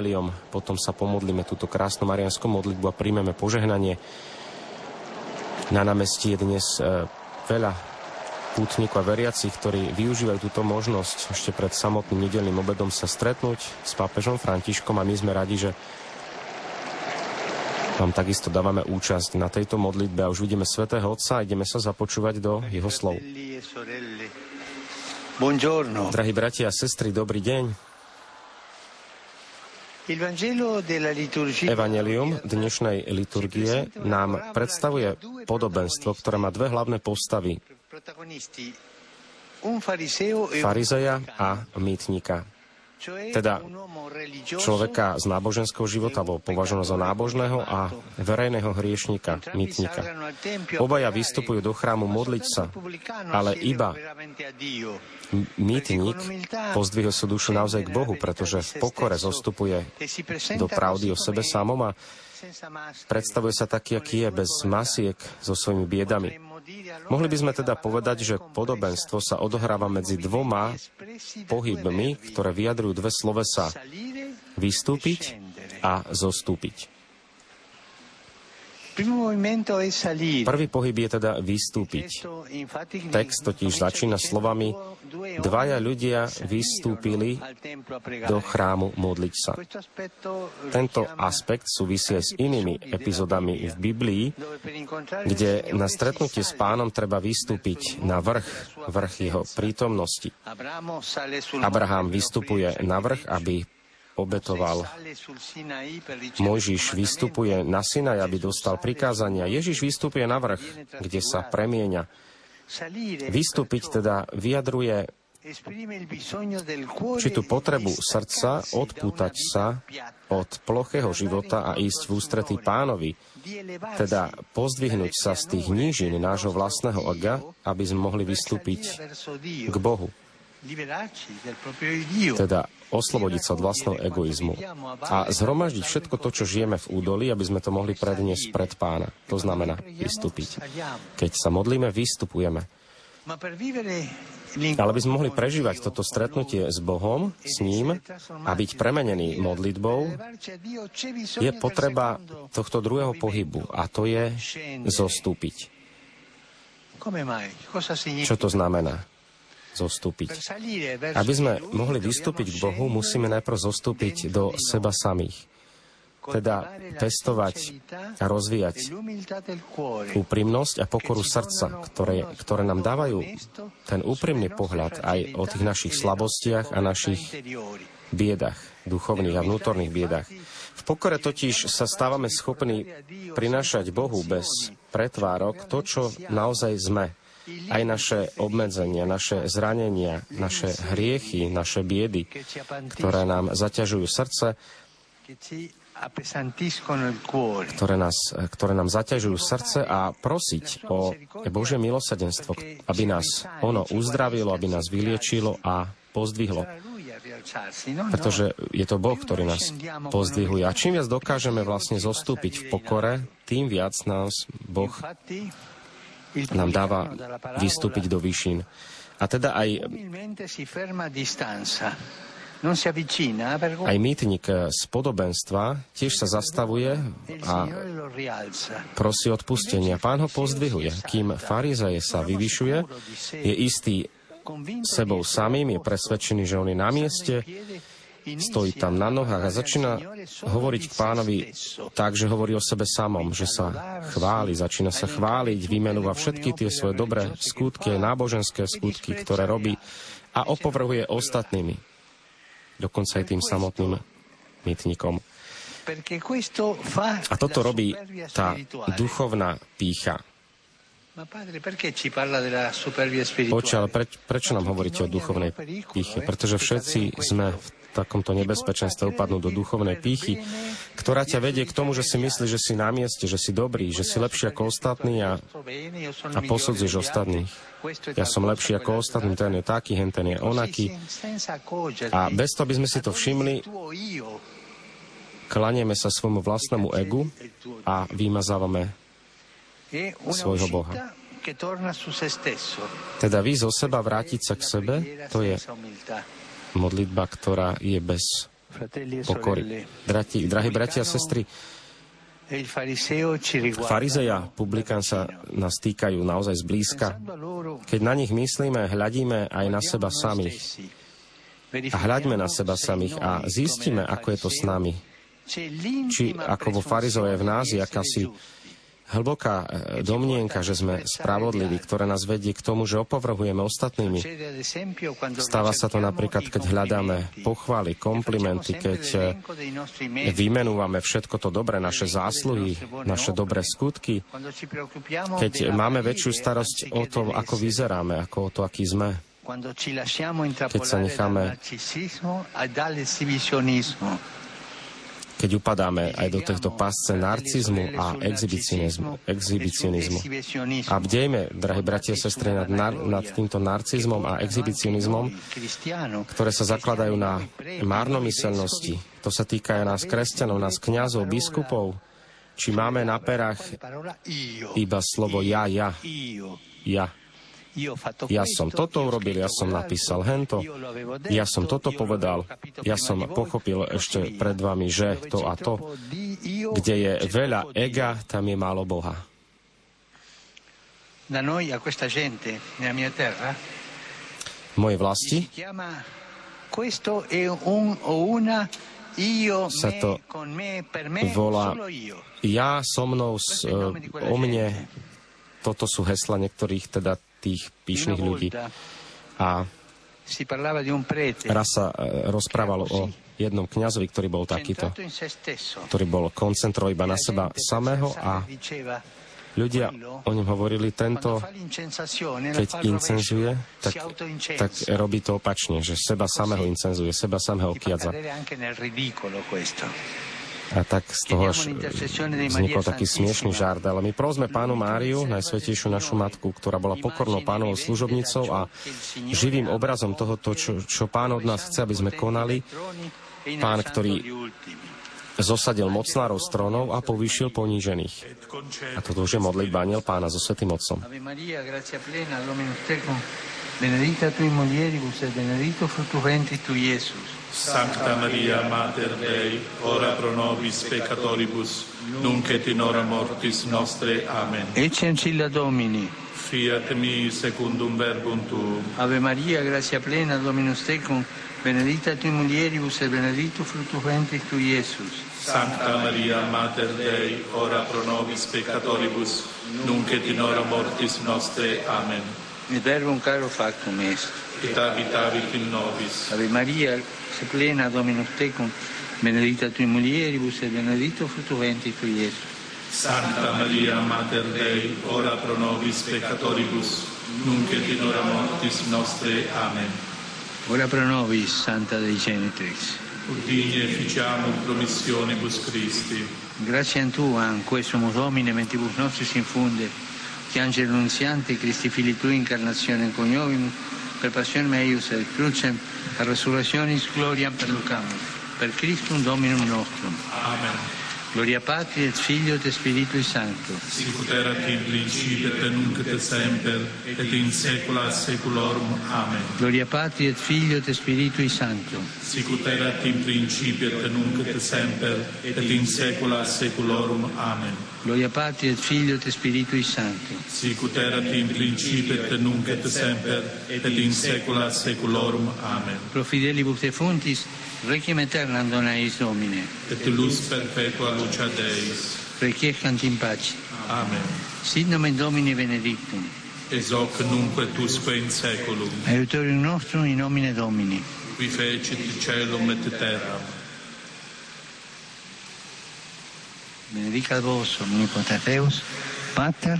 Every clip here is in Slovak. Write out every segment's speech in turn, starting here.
evaneliom, potom sa pomodlíme túto krásnu marianskú modlitbu a príjmeme požehnanie. Na námestí je dnes e, veľa pútnikov a veriacich, ktorí využívajú túto možnosť ešte pred samotným nedelným obedom sa stretnúť s pápežom Františkom a my sme radi, že vám takisto dávame účasť na tejto modlitbe a už vidíme Svetého Otca a ideme sa započúvať do jeho slov. Buongiorno. Drahí bratia a sestry, dobrý deň. Evangelium dnešnej liturgie nám predstavuje podobenstvo, ktoré má dve hlavné postavy. Farizeja a mýtnika teda človeka z náboženského života bol považovaný za nábožného a verejného hriešnika, mýtnika. Obaja vystupujú do chrámu modliť sa, ale iba mýtnik pozdvihol sa dušu naozaj k Bohu, pretože v pokore zostupuje do pravdy o sebe samom a predstavuje sa taký, aký je, bez masiek so svojimi biedami. Mohli by sme teda povedať, že podobenstvo sa odohráva medzi dvoma pohybmi, ktoré vyjadrujú dve slovesa vystúpiť a zostúpiť. Prvý pohyb je teda vystúpiť. Text totiž začína slovami Dvaja ľudia vystúpili do chrámu modliť sa. Tento aspekt súvisí aj s inými epizódami v Biblii, kde na stretnutie s pánom treba vystúpiť na vrch, vrch jeho prítomnosti. Abraham vystupuje na vrch, aby obetoval. Mojžiš vystupuje na Sinaj, aby dostal prikázania. Ježiš vystupuje na vrch, kde sa premieňa. Vystúpiť teda vyjadruje tú potrebu srdca odpútať sa od plochého života a ísť v ústretí pánovi, teda pozdvihnúť sa z tých nížin nášho vlastného aga, aby sme mohli vystúpiť k Bohu. Teda oslobodiť sa od vlastného egoizmu a zhromaždiť všetko to, čo žijeme v údolí, aby sme to mohli predniesť pred pána. To znamená vystúpiť. Keď sa modlíme, vystupujeme. Ale by sme mohli prežívať toto stretnutie s Bohom, s ním a byť premenený modlitbou, je potreba tohto druhého pohybu a to je zostúpiť. Čo to znamená? Zostúpiť. Aby sme mohli vystúpiť k Bohu, musíme najprv zostúpiť do seba samých. Teda testovať a rozvíjať úprimnosť a pokoru srdca, ktoré, ktoré nám dávajú ten úprimný pohľad aj o tých našich slabostiach a našich biedach, duchovných a vnútorných biedach. V pokore totiž sa stávame schopní prinášať Bohu bez pretvárok to, čo naozaj sme aj naše obmedzenia, naše zranenia, naše hriechy, naše biedy, ktoré nám zaťažujú srdce, ktoré, nás, ktoré nám zaťažujú srdce a prosiť o Božie milosadenstvo, aby nás ono uzdravilo, aby nás vyliečilo a pozdvihlo. Pretože je to Boh, ktorý nás pozdvihuje. A čím viac dokážeme vlastne zostúpiť v pokore, tým viac nás Boh nám dáva vystúpiť do výšin. A teda aj aj mýtnik z podobenstva tiež sa zastavuje a prosí odpustenia. Pán ho pozdvihuje. Kým farizeje sa vyvyšuje, je istý sebou samým, je presvedčený, že on je na mieste, stojí tam na nohách a začína hovoriť k pánovi tak, že hovorí o sebe samom, že sa chváli, začína sa chváliť, vymenúva všetky tie svoje dobré skutky, náboženské skutky, ktoré robí a opovrhuje ostatnými, dokonca aj tým samotným mytnikom. A toto robí tá duchovná pícha. Oče, ale preč, prečo nám hovoríte o duchovnej píche? Pretože všetci sme v takomto nebezpečenstve upadnú do duchovnej pýchy, ktorá ťa vedie k tomu, že si myslíš, že si na mieste, že si dobrý, že si lepší ako ostatní a, a posudzuješ ostatných. Ja som lepší ako ostatní, ten je taký, hen ten je onaký. A bez toho, aby sme si to všimli, klanieme sa svojmu vlastnému egu a vymazávame svojho Boha. Teda vy zo seba vrátiť sa k sebe, to je modlitba, ktorá je bez e pokory. Drati, drahí bratia a sestry, Farizeja, publikán sa nás týkajú naozaj zblízka. Keď na nich myslíme, hľadíme aj na seba samých. A hľaďme na seba samých a zistíme, ako je to s nami. Či ako vo farizove v nás je akási hlboká e, domnienka, že sme spravodliví, ktoré nás vedie k tomu, že opovrhujeme ostatnými. Stáva sa to napríklad, keď hľadáme pochvály, komplimenty, keď e, vymenúvame všetko to dobré, naše zásluhy, naše dobré skutky, keď máme väčšiu starosť o tom, ako vyzeráme, ako o to, aký sme. Keď sa necháme keď upadáme aj do tohto pásce narcizmu a exhibicionizmu. exhibicionizmu. A bdejme, drahí bratia a sestry, nad, nad týmto narcizmom a exhibicionizmom, ktoré sa zakladajú na márnomyselnosti. To sa týka aj nás kresťanov, nás kňazov, biskupov, či máme na perách iba slovo ja, ja, ja. Ja som toto urobil, ja som napísal hento, ja som toto povedal, ja som pochopil ešte pred vami, že to a to. Kde je veľa ega, tam je málo Boha. V mojej vlasti? Sa to volá ja so mnou, o mne, toto sú hesla niektorých teda tých píšnych ľudí. A raz sa e, rozprávalo o jednom kňazovi, ktorý bol takýto, ktorý bol koncentrovaný iba na seba samého a ľudia o ňom hovorili, tento, keď incenzuje, tak, tak robí to opačne, že seba samého incenzuje, seba samého kiadza. A tak z toho až vznikol taký smiešný žart. Ale my prosme pánu Máriu, najsvetejšiu našu matku, ktorá bola pokornou pánovou služobnicou a živým obrazom toho, čo, čo pán od nás chce, aby sme konali. Pán, ktorý zosadil mocnárov trónov a povýšil ponížených. A toto už je modlitba aniel pána so svetým Otcom. Benedicta tui mulieribus et benedictus fructus ventris tu, Iesus. Sancta Maria, Mater Dei, ora pro nobis peccatoribus, nunc et in hora mortis nostre. Amen. Ecce ancilla Domini. Fiat mi secundum verbum tuum. Ave Maria, gratia plena, Dominus tecum, benedicta tui mulieribus et benedictus fructus ventris tu, Iesus. Sancta Maria, Mater Dei, ora pro nobis peccatoribus, nunc et in hora mortis nostre. Amen. Et verbum caro factum est. Et habitavit in nobis. Ave Maria, se plena Dominus tecum, benedicta tui mulieribus et benedictus fructus ventris tui, Iesus. Santa Maria, Mater Dei, ora pro nobis peccatoribus, nunc et in hora mortis nostre. Amen. Ora pro nobis, Santa Dei Genitrix. Urdigne ficiamur promissionibus Christi. Grazie a Tua, quesumus Domine, mentibus nostris infunde, che angelo nunziante, Christi fili Tui, incarnazione coniovimus, per passion meius et crucem et resurrectionis per perducamus per Christum Dominum nostrum. Amen. Gloria Patri et Filio et Spiritui Sancto Sicut erat in principio et nunc et semper et in saecula saeculorum. Amen. Gloria Patri et Filio et Spiritui Sancto Sicut erat in principio et nunc et semper et in saecula saeculorum. Amen. Gloria Patri et Figlio et Spiritui Sancto. Sicut erat in principio et nunc et semper et in saecula saeculorum. Amen. Pro fidelibus defuntis Requiem aeternam dona eis Domine. Et luz perpetua lucia Deis. Requiescant in pace. Amen. Sit nomen Domini benedictum. Es hoc nunque tusque in saeculum. Aiutorium nostrum in nomine Domini. Qui fecit celum et terram. Benedicat vos omnipotens Deus, Pater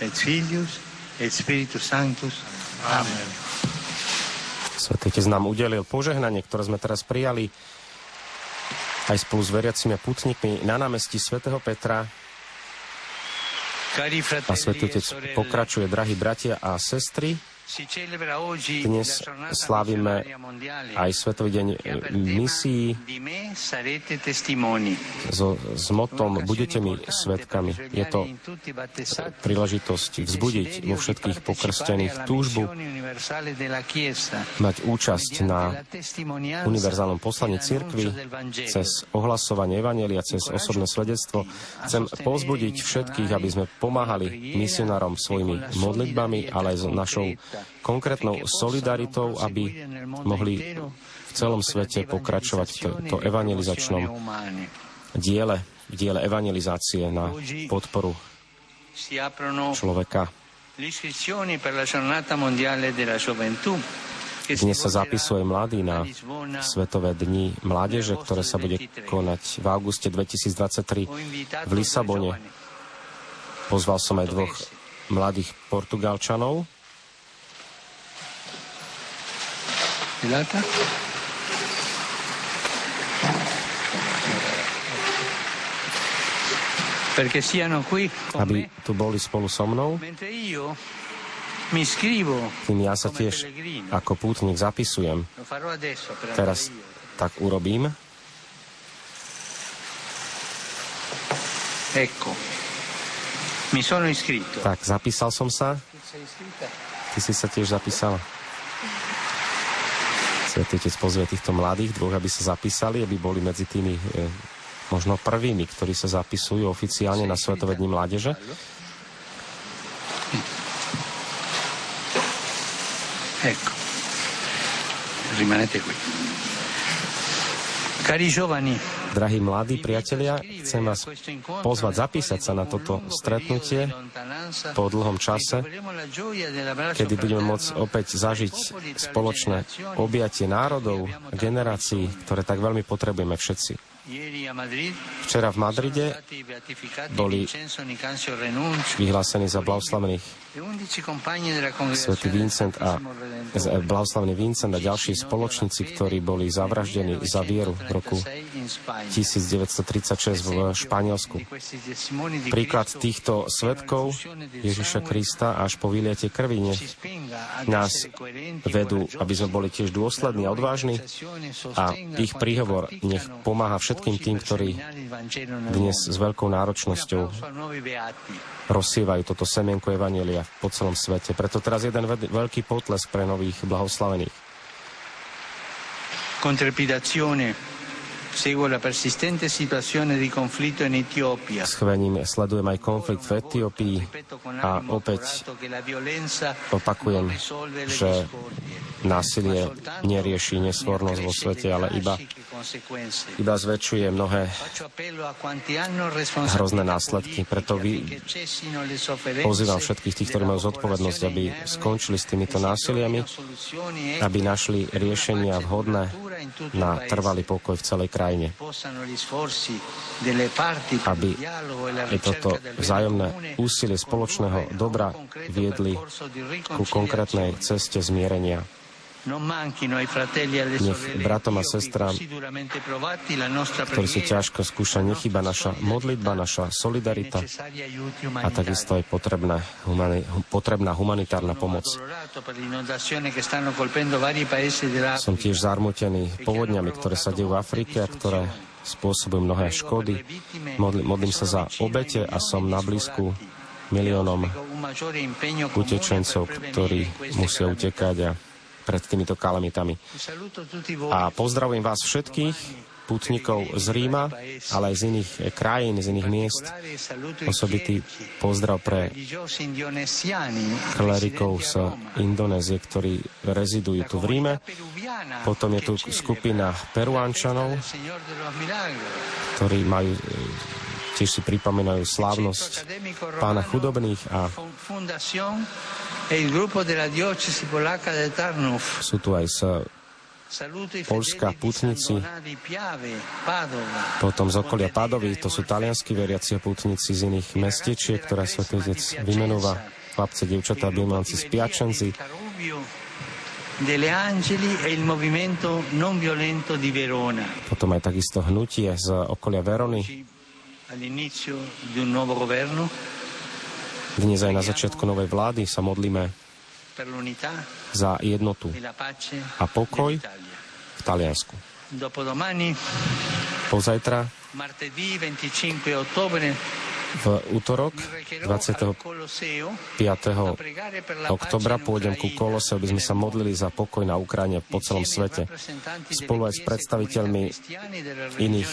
et Filius et Spiritus Sanctus. Amen. Svetý Otec nám udelil požehnanie, ktoré sme teraz prijali aj spolu s veriacimi putníkmi na námestí svätého Petra. A Svetý Otec pokračuje, drahí bratia a sestry, Dnes slávime aj Svetový deň misií so, s motom Budete mi svetkami. Je to príležitosť vzbudiť vo všetkých pokrstených túžbu mať účasť na univerzálnom poslaní cirkvi cez ohlasovanie Evangelia, cez osobné svedectvo. Chcem pozbudiť všetkých, aby sme pomáhali misionárom svojimi modlitbami, ale aj s našou konkrétnou solidaritou, aby mohli v celom svete pokračovať v to, evangelizačnom diele, v diele evangelizácie na podporu človeka. Dnes sa zapisuje mladý na Svetové dni mládeže, ktoré sa bude konať v auguste 2023 v Lisabone. Pozval som aj dvoch mladých Portugalčanov, Pilata. Aby tu boli spolu so mnou, tým ja sa tiež ako pútnik zapisujem. Teraz tak urobím. Ecco. Mi sono iscritto. Tak, zapísal som sa. Ty si sa tiež zapísala. Svetý Otec pozve týchto mladých dvoch, aby sa zapísali, aby boli medzi tými e, možno prvými, ktorí sa zapisujú oficiálne na Svetové dni mládeže. Ecco, rimanete qui. Cari giovani, Drahí mladí priatelia, chcem vás pozvať zapísať sa na toto stretnutie po dlhom čase, kedy budeme môcť opäť zažiť spoločné objatie národov, generácií, ktoré tak veľmi potrebujeme všetci. Včera v Madride boli vyhlásení za blahoslavených svätý Vincent a blahoslavený Vincent a ďalší spoločníci, ktorí boli zavraždení za vieru v roku 1936 v Španielsku. Príklad týchto svetkov Ježiša Krista až po vyliate krvi nás vedú, aby sme boli tiež dôslední a odvážni a ich príhovor nech pomáha všetkým tým, ktorí dnes s veľkou náročnosťou rozsievajú toto semienko Evanielia po celom svete. Preto teraz jeden veľký potlesk pre nových blahoslavených. La Schvením sledujem aj konflikt v Etiópii a opäť opakujem, že násilie nerieši nesvornosť vo svete, ale iba, iba zväčšuje mnohé hrozné následky. Preto vy pozývam všetkých tých, ktorí majú zodpovednosť, aby skončili s týmito násiliami, aby našli riešenia vhodné na trvalý pokoj v celej krajine. Aby toto vzájomné úsilie spoločného dobra viedli ku konkrétnej ceste zmierenia. Nech bratom a sestrám, ktorí sú ťažko skúšaní, nechyba naša modlitba, naša solidarita a takisto aj potrebná, humani- potrebná humanitárna pomoc. Som tiež zarmutený povodňami, ktoré sa dejú v Afrike a ktoré spôsobujú mnohé škody. Modlím sa za obete a som na blízku miliónom utečencov, ktorí musia utekať a pred týmito kalamitami. A pozdravujem vás všetkých, putníkov z Ríma, ale aj z iných krajín, z iných miest. Osobitý pozdrav pre klerikov z Indonézie, ktorí rezidujú tu v Ríme. Potom je tu skupina Peruánčanov, ktorí majú tiež si pripomínajú slávnosť pána chudobných a sú tu aj z Polska putníci, potom z okolia Pádovy, to sú talianskí veriaci a putníci z iných mestečiek, ktoré Svetý vymenúva, chlapce, devčatá, biemanci, spiačenci, delle Angeli e il movimento non violento di Verona. Potom aj takisto hnutie z okolia Verony. Dnes aj na začiatku novej vlády sa modlíme za jednotu a pokoj v Taliansku. Pozajtra v útorok 25. oktobra pôjdem ku Kolose, aby sme sa modlili za pokoj na Ukrajine po celom svete. Spolu aj s predstaviteľmi iných